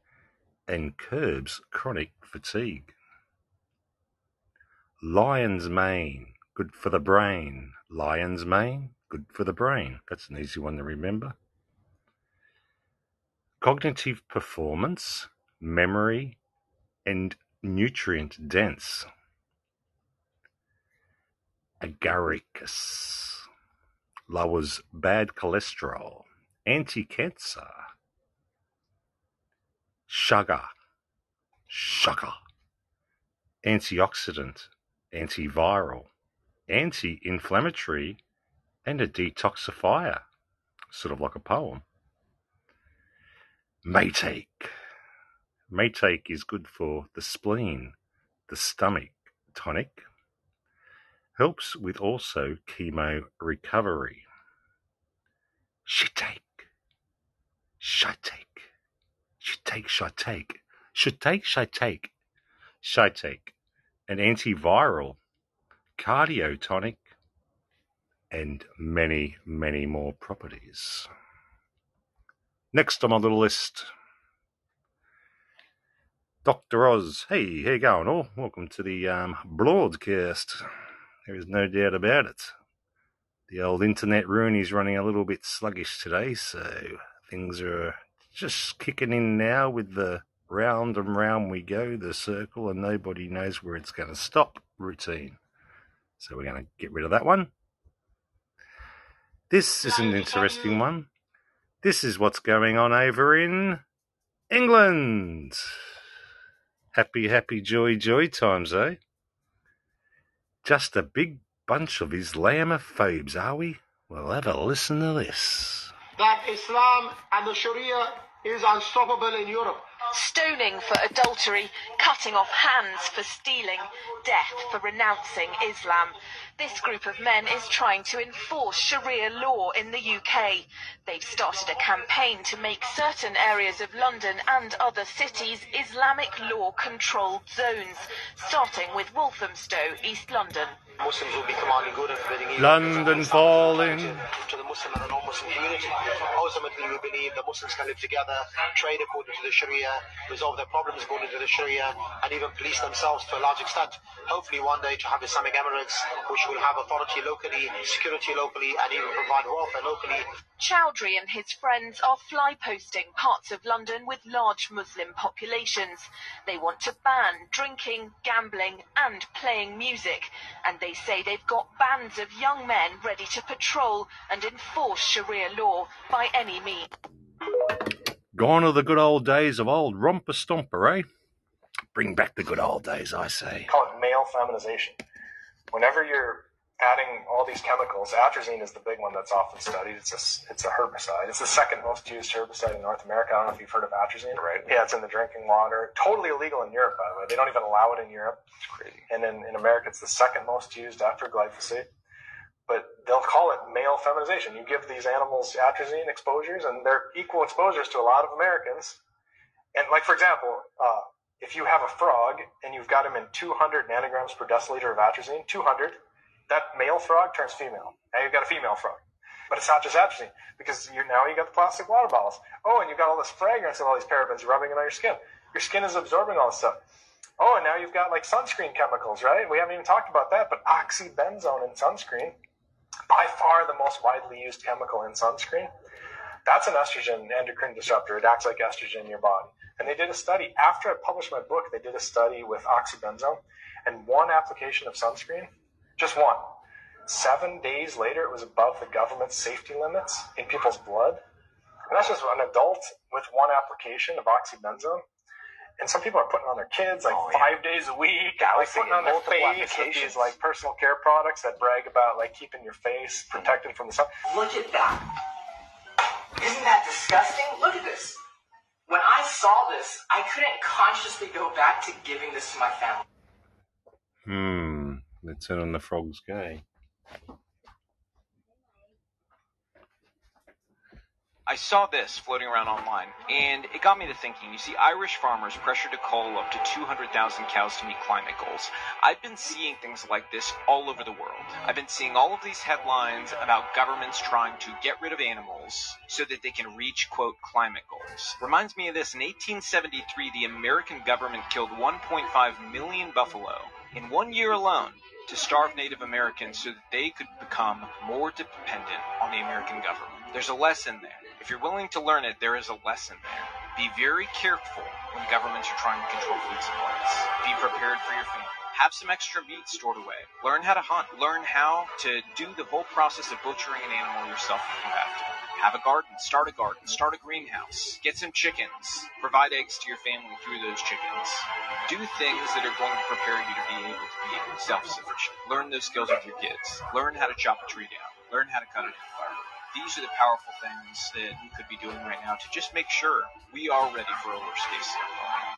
and curbs chronic fatigue. Lion's mane, good for the brain. Lion's mane, good for the brain. That's an easy one to remember. Cognitive performance, memory, and nutrient dense. Agaricus, lowers bad cholesterol, anti-cancer, sugar, sugar, antioxidant, antiviral, anti-inflammatory, and a detoxifier, sort of like a poem. Maitake. Maitake is good for the spleen, the stomach, tonic. Helps with also chemo recovery. Should take. Should take. Should take, should take. Should take, should take. Should take. An antiviral, cardiotonic, and many, many more properties. Next on my little list, Dr. Oz. Hey, how you going all? Welcome to the um, broadcast. There is no doubt about it. The old internet rune is running a little bit sluggish today, so things are just kicking in now with the round and round we go, the circle, and nobody knows where it's going to stop routine. So we're going to get rid of that one. This is an interesting one. This is what's going on over in England. Happy, happy, joy, joy times, eh? Just a big bunch of Islamophobes, are we? Well, have a listen to this. That Islam and the Sharia is unstoppable in Europe. Stoning for adultery, cutting off hands for stealing, death for renouncing Islam. This group of men is trying to enforce Sharia law in the UK. They've started a campaign to make certain areas of London and other cities Islamic law controlled zones, starting with Walthamstow, East London. Muslims will be commanding good and forbidding evil. London falling. To the Muslim and the non-Muslim community. Ultimately, we believe that Muslims can live together, trade according to the Sharia, resolve their problems according to the Sharia, and even police themselves to a large extent. Hopefully, one day to have Islamic Emirates, which will have authority locally, security locally, and even provide welfare locally. Choudary and his friends are fly posting parts of London with large Muslim populations. They want to ban drinking, gambling, and playing music, and they say they've got bands of young men ready to patrol and enforce Sharia law by any means. Gone are the good old days of old romper stomper, eh? Bring back the good old days, I say. call it male feminization. Whenever you're adding all these chemicals, atrazine is the big one that's often studied. It's a, it's a herbicide. It's the second most used herbicide in North America. I don't know if you've heard of atrazine. Right. Yeah, it's in the drinking water. Totally illegal in Europe, by the way. They don't even allow it in Europe. It's crazy. And in, in America, it's the second most used after glyphosate. But they'll call it male feminization. You give these animals atrazine exposures, and they're equal exposures to a lot of Americans. And like, for example, uh, if you have a frog and you've got him in 200 nanograms per deciliter of atrazine, 200, that male frog turns female. Now you've got a female frog. But it's not just atrazine, because you now you got the plastic water bottles. Oh, and you've got all this fragrance and all these parabens rubbing it on your skin. Your skin is absorbing all this stuff. Oh, and now you've got like sunscreen chemicals, right? We haven't even talked about that, but oxybenzone in sunscreen, by far the most widely used chemical in sunscreen. That's an estrogen endocrine disruptor. It acts like estrogen in your body. And they did a study after I published my book. They did a study with oxybenzone, and one application of sunscreen, just one. Seven days later, it was above the government's safety limits in people's blood. And that's just an adult with one application of oxybenzone. And some people are putting on their kids like five days a week, and like putting on their multiple face with these like personal care products that brag about like keeping your face protected from the sun. Look at that. Isn't that disgusting? Look at this. When I saw this, I couldn't consciously go back to giving this to my family. Hmm. Let's turn on the frog's gay. I saw this floating around online, and it got me to thinking. You see, Irish farmers pressured to cull up to 200,000 cows to meet climate goals. I've been seeing things like this all over the world. I've been seeing all of these headlines about governments trying to get rid of animals so that they can reach, quote, climate goals. Reminds me of this. In 1873, the American government killed 1.5 million buffalo in one year alone to starve Native Americans so that they could become more dependent on the American government. There's a lesson there. If you're willing to learn it, there is a lesson there. Be very careful when governments are trying to control food supplies. Be prepared for your family. Have some extra meat stored away. Learn how to hunt. Learn how to do the whole process of butchering an animal yourself if you have to. Have a garden. Start a garden. Start a greenhouse. Get some chickens. Provide eggs to your family through those chickens. Do things that are going to prepare you to be able to be self-sufficient. Learn those skills with your kids. Learn how to chop a tree down. Learn how to cut a fire. These are the powerful things that we could be doing right now to just make sure we are ready for a worst case scenario.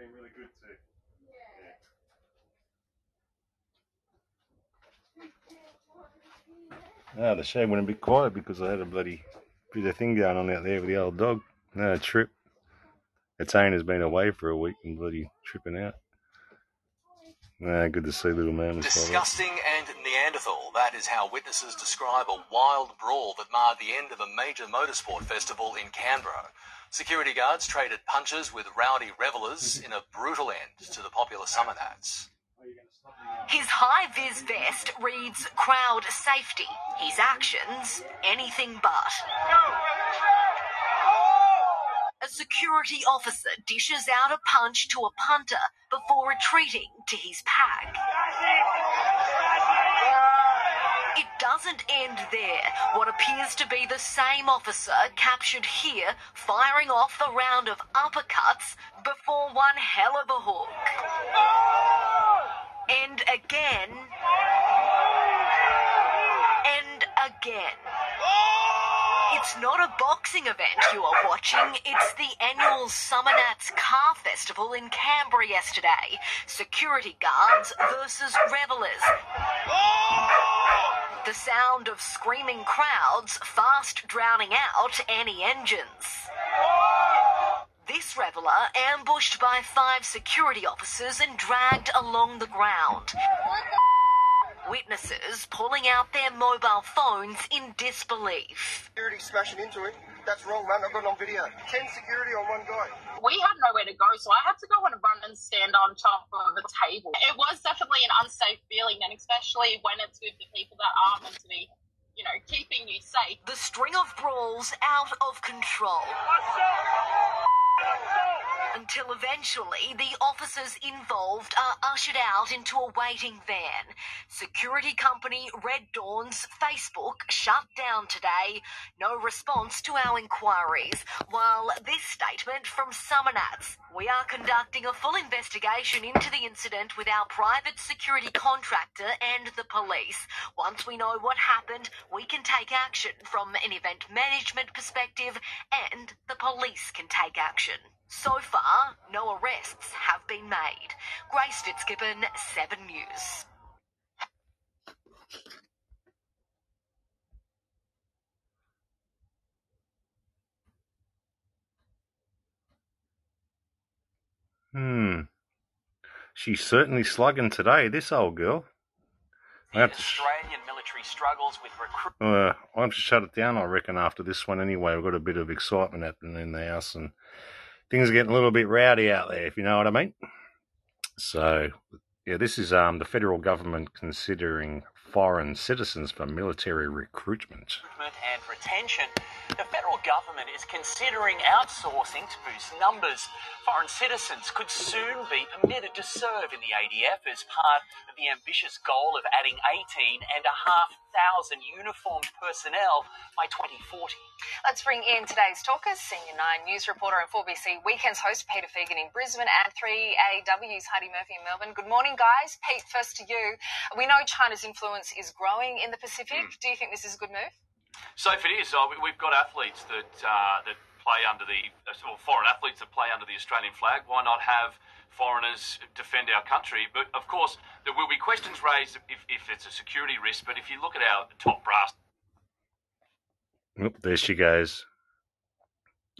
Been really good too. Ah, the show wouldn't be quiet because I had a bloody bit of thing going on out there with the old dog. No, Trip. Its owner's been away for a week and bloody tripping out. Ah, good to see little man. like. Disgusting and Neanderthal. That is how witnesses describe a wild brawl that marred the end of a major motorsport festival in Canberra. Security guards traded punches with rowdy revelers mm-hmm. in a brutal end to the popular summer nights. His high vis vest reads crowd safety. His actions, anything but. A security officer dishes out a punch to a punter before retreating to his pack. It doesn't end there. What appears to be the same officer captured here firing off a round of uppercuts before one hell of a hook. And again. And again. It's not a boxing event you are watching, it's the annual Summernats Car Festival in Canberra yesterday. Security guards versus revelers. The sound of screaming crowds fast drowning out any engines. This reveller ambushed by five security officers and dragged along the ground. Witnesses pulling out their mobile phones in disbelief. Security smashing into it. That's wrong, man. I've got it on video. Ten security on one guy. we had nowhere to go, so I had to go and run and stand on top of a table. It was definitely an unsafe feeling, and especially when it's with the people that are meant to be, you know, keeping you safe. The string of brawls out of control. Until eventually the officers involved are ushered out into a waiting van. Security company Red Dawn's Facebook shut down today. No response to our inquiries. While this statement from Summernats. We are conducting a full investigation into the incident with our private security contractor and the police. Once we know what happened, we can take action from an event management perspective and the police can take action. So far, no arrests have been made. Grace Fitzgibbon, 7 News. Hmm. She's certainly slugging today, this old girl. I have to, Australian military struggles with recruit. uh, I have to shut it down, I reckon, after this one anyway. We've got a bit of excitement happening in the house and things are getting a little bit rowdy out there, if you know what I mean. So, yeah, this is um, the federal government considering foreign citizens for military recruitment. recruitment and retention. The federal government is considering outsourcing to boost numbers. Foreign citizens could soon be permitted to serve in the ADF as part of the ambitious goal of adding 18 and a half thousand uniformed personnel by 2040. Let's bring in today's talkers, Senior 9 News reporter and 4BC Weekends host Peter Fegan in Brisbane and 3AW's Heidi Murphy in Melbourne. Good morning, guys. Pete, first to you. We know China's influence is growing in the Pacific. Hmm. Do you think this is a good move? So if it is, uh, we- we've got athletes that uh, that play under the uh, well, foreign athletes that play under the Australian flag. Why not have foreigners defend our country? But of course, there will be questions raised if, if it's a security risk. But if you look at our top brass Oop, there she goes.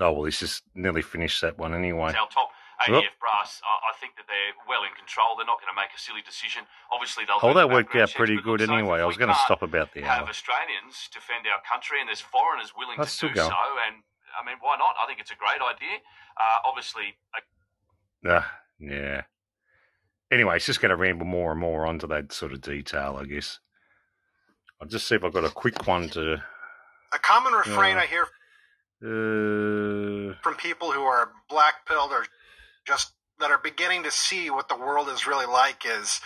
Oh well, he's just nearly finished that one anyway. It's our top Well- ADF brass. I, I think that they're well in control. They're not going to make a silly decision. Obviously, they'll. Oh, do that worked out pretty but good so anyway. I was going to stop about the Have hour. Australians defend our country, and there's foreigners willing That's to still do going. so. And I mean, why not? I think it's a great idea. Uh, obviously, a Ah, yeah. Anyway, it's just going to ramble more and more onto that sort of detail, I guess. I'll just see if I've got a quick one to. A common refrain Uh, I hear Uh, from people who are black pilled or just that are beginning to see what the world is really like is,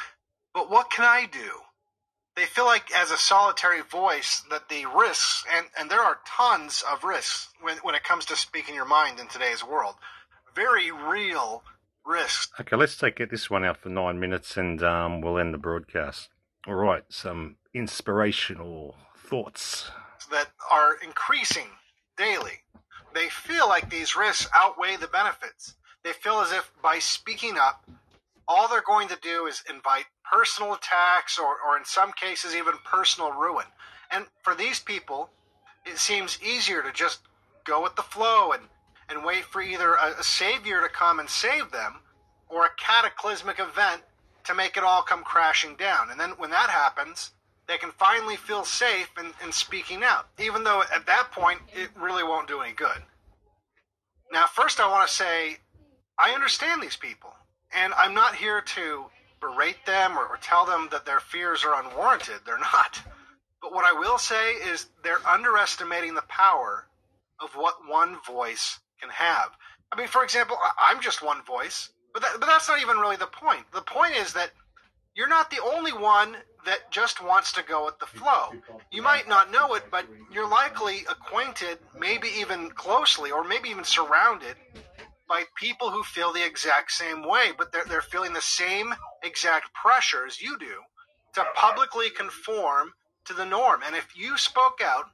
but what can I do? They feel like as a solitary voice that the risks and, and there are tons of risks when, when it comes to speaking your mind in today's world. Very real risks okay, let's take it this one out for nine minutes and um, we'll end the broadcast. All right, some inspirational thoughts. that are increasing daily. They feel like these risks outweigh the benefits. They feel as if by speaking up, all they're going to do is invite personal attacks or, or in some cases, even personal ruin. And for these people, it seems easier to just go with the flow and, and wait for either a, a savior to come and save them or a cataclysmic event to make it all come crashing down. And then when that happens, they can finally feel safe in, in speaking out, even though at that point it really won't do any good. Now, first, I want to say I understand these people, and I'm not here to berate them or, or tell them that their fears are unwarranted. They're not. But what I will say is they're underestimating the power of what one voice can have. I mean, for example, I'm just one voice, but that, but that's not even really the point. The point is that you're not the only one that just wants to go with the flow. You might not know it, but you're likely acquainted, maybe even closely, or maybe even surrounded by people who feel the exact same way, but they're, they're feeling the same exact pressure as you do to publicly conform to the norm. And if you spoke out,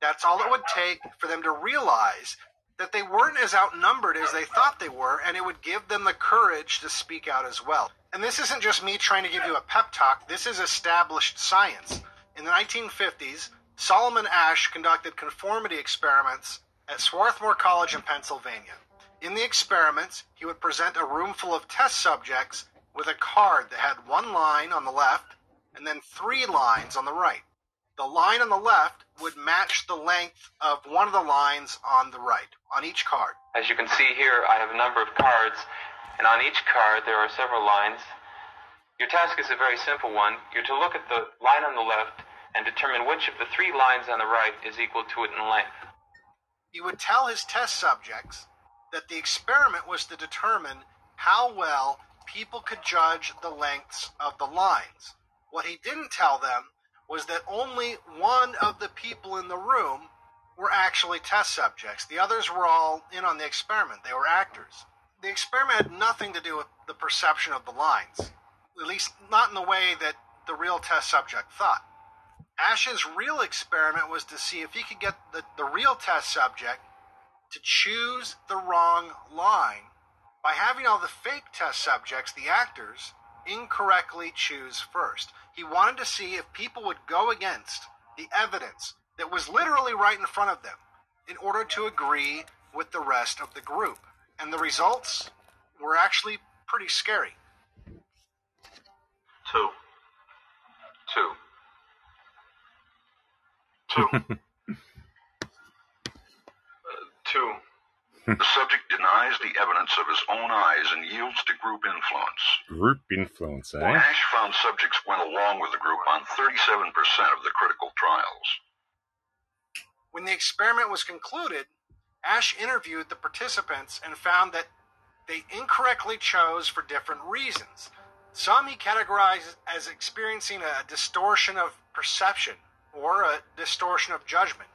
that's all it would take for them to realize that they weren't as outnumbered as they thought they were, and it would give them the courage to speak out as well. And this isn't just me trying to give you a pep talk, this is established science. In the 1950s, Solomon Asch conducted conformity experiments at Swarthmore College in Pennsylvania. In the experiments, he would present a room full of test subjects with a card that had one line on the left and then three lines on the right. The line on the left would match the length of one of the lines on the right, on each card. As you can see here, I have a number of cards, and on each card there are several lines. Your task is a very simple one. You're to look at the line on the left and determine which of the three lines on the right is equal to it in length. He would tell his test subjects that the experiment was to determine how well people could judge the lengths of the lines. What he didn't tell them was that only one of the people in the room were actually test subjects. The others were all in on the experiment, they were actors. The experiment had nothing to do with the perception of the lines, at least not in the way that the real test subject thought. Asch's real experiment was to see if he could get the, the real test subject to choose the wrong line by having all the fake test subjects, the actors, incorrectly choose first. He wanted to see if people would go against the evidence that was literally right in front of them in order to agree with the rest of the group. And the results were actually pretty scary. Two. Two. Two. Two. The subject denies the evidence of his own eyes and yields to group influence. Group influence, eh? Asch found subjects went along with the group on 37% of the critical trials. When the experiment was concluded, Asch interviewed the participants and found that they incorrectly chose for different reasons. Some he categorized as experiencing a distortion of perception or a distortion of judgment.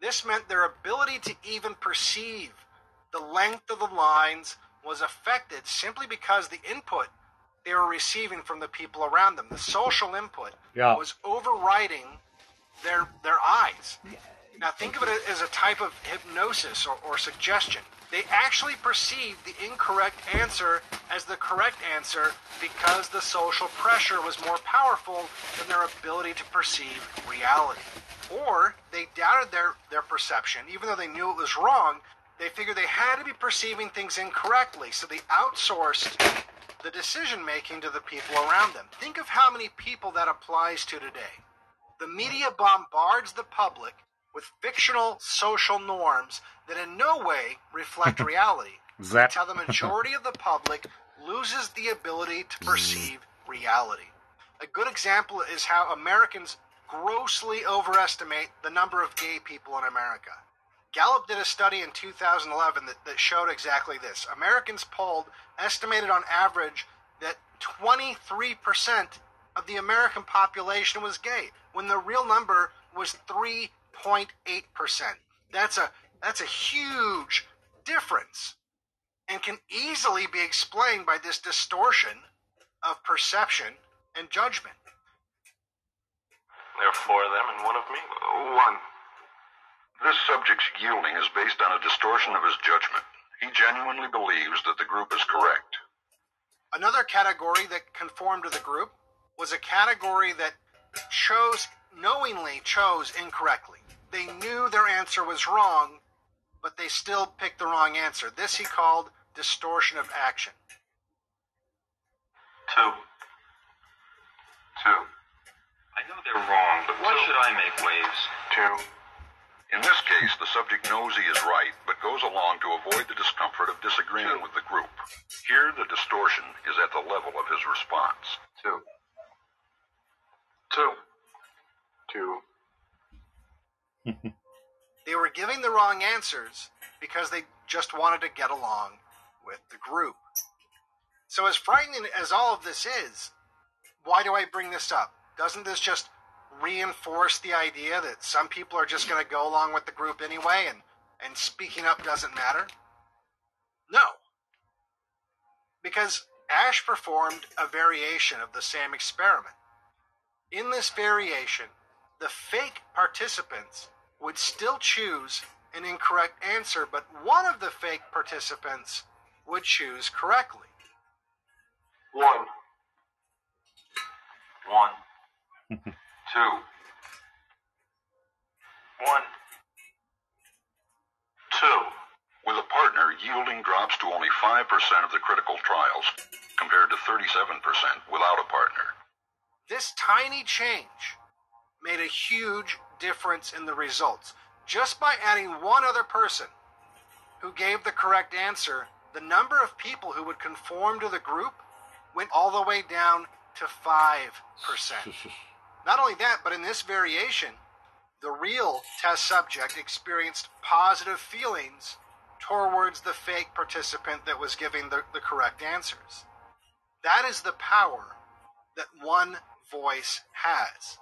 This meant their ability to even perceive the length of the lines was affected simply because the input they were receiving from the people around them, the social input, Yeah. was overriding their their eyes. Now think of it as a type of hypnosis or, or suggestion. They actually perceived the incorrect answer as the correct answer because the social pressure was more powerful than their ability to perceive reality. Or they doubted their, their perception, even though they knew it was wrong, They figured they had to be perceiving things incorrectly, so they outsourced the decision making to the people around them. Think of how many people that applies to today. The media bombards the public with fictional social norms that in no way reflect reality. Zap. how the majority of the public loses the ability to perceive reality. A good example is how Americans grossly overestimate the number of gay people in America. Gallup did a study in 2011 that, that showed exactly this. Americans polled estimated on average that 23% of the American population was gay, when the real number was 3.8%. That's a that's a huge difference and can easily be explained by this distortion of perception and judgment. There are four of them and one of me. One. This subject's yielding is based on a distortion of his judgment. He genuinely believes that the group is correct. Another category that conformed to the group was a category that chose, knowingly chose incorrectly. They knew their answer was wrong, but they still picked the wrong answer. This he called distortion of action. Two. Two. I know they're wrong, but why should I make waves? Two. In this case, the subject knows he is right, but goes along to avoid the discomfort of disagreeing with the group. Here, the distortion is at the level of his response. Two. Two. Two. They were giving the wrong answers because they just wanted to get along with the group. So, as frightening as all of this is, why do I bring this up? Doesn't this just reinforce the idea that some people are just going to go along with the group anyway and, and speaking up doesn't matter? No. Because Asch performed a variation of the same experiment. In this variation, the fake participants would still choose an incorrect answer, but one of the fake participants would choose correctly. One. One. Two. One. Two. With a partner, yielding drops to only 5% of the critical trials, compared to 37% without a partner. This tiny change made a huge difference in the results. Just by adding one other person who gave the correct answer, the number of people who would conform to the group went all the way down to 5%. Not only that, but in this variation, the real test subject experienced positive feelings towards the fake participant that was giving the, the correct answers. That is the power that one voice has.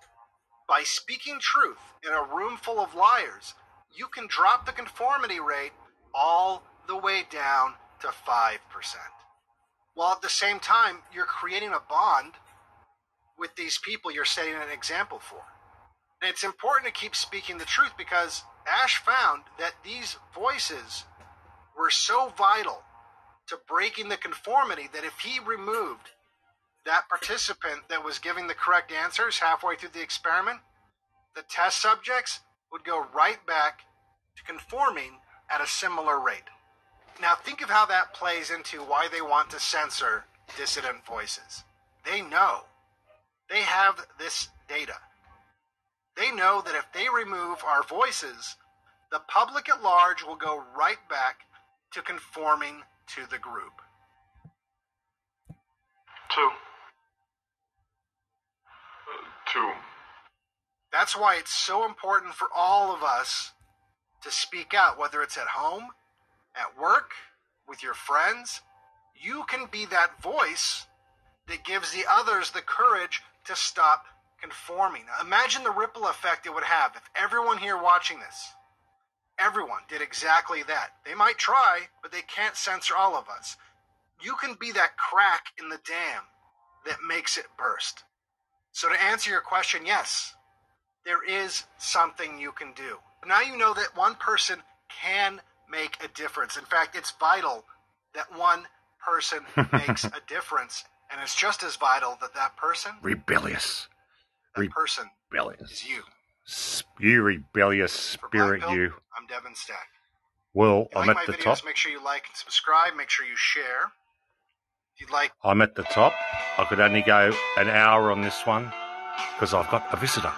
By speaking truth in a room full of liars, you can drop the conformity rate all the way down to 5%. While at the same time, you're creating a bond with these people you're setting an example for. And it's important to keep speaking the truth because Asch found that these voices were so vital to breaking the conformity that if he removed that participant that was giving the correct answers halfway through the experiment, the test subjects would go right back to conforming at a similar rate. Now, think of how that plays into why they want to censor dissident voices. They know, they have this data. They know that if they remove our voices, the public at large will go right back to conforming to the group. Two. Uh, two. That's why it's so important for all of us to speak out, whether it's at home, at work, with your friends. You can be that voice that gives the others the courage to stop conforming. Now, imagine the ripple effect it would have if everyone here watching this, everyone did exactly that. They might try, but they can't censor all of us. You can be that crack in the dam that makes it burst. So, to answer your question, yes, there is something you can do. Now you know that one person can make a difference. In fact, it's vital that one person makes a difference, and it's just as vital that that person, Rebellious. that person, Rebellious. is you. You rebellious spirit, Pill, you. I'm Devon Stack. Well, I'm like at my the videos, top. make sure you like and subscribe. Make sure you share. If you'd like, I'm at the top. I could only go an hour on this one because I've got a visitor.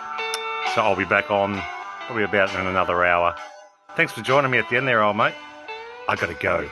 So I'll be back on probably about in another hour. Thanks for joining me at the end there, old mate. I gotta go.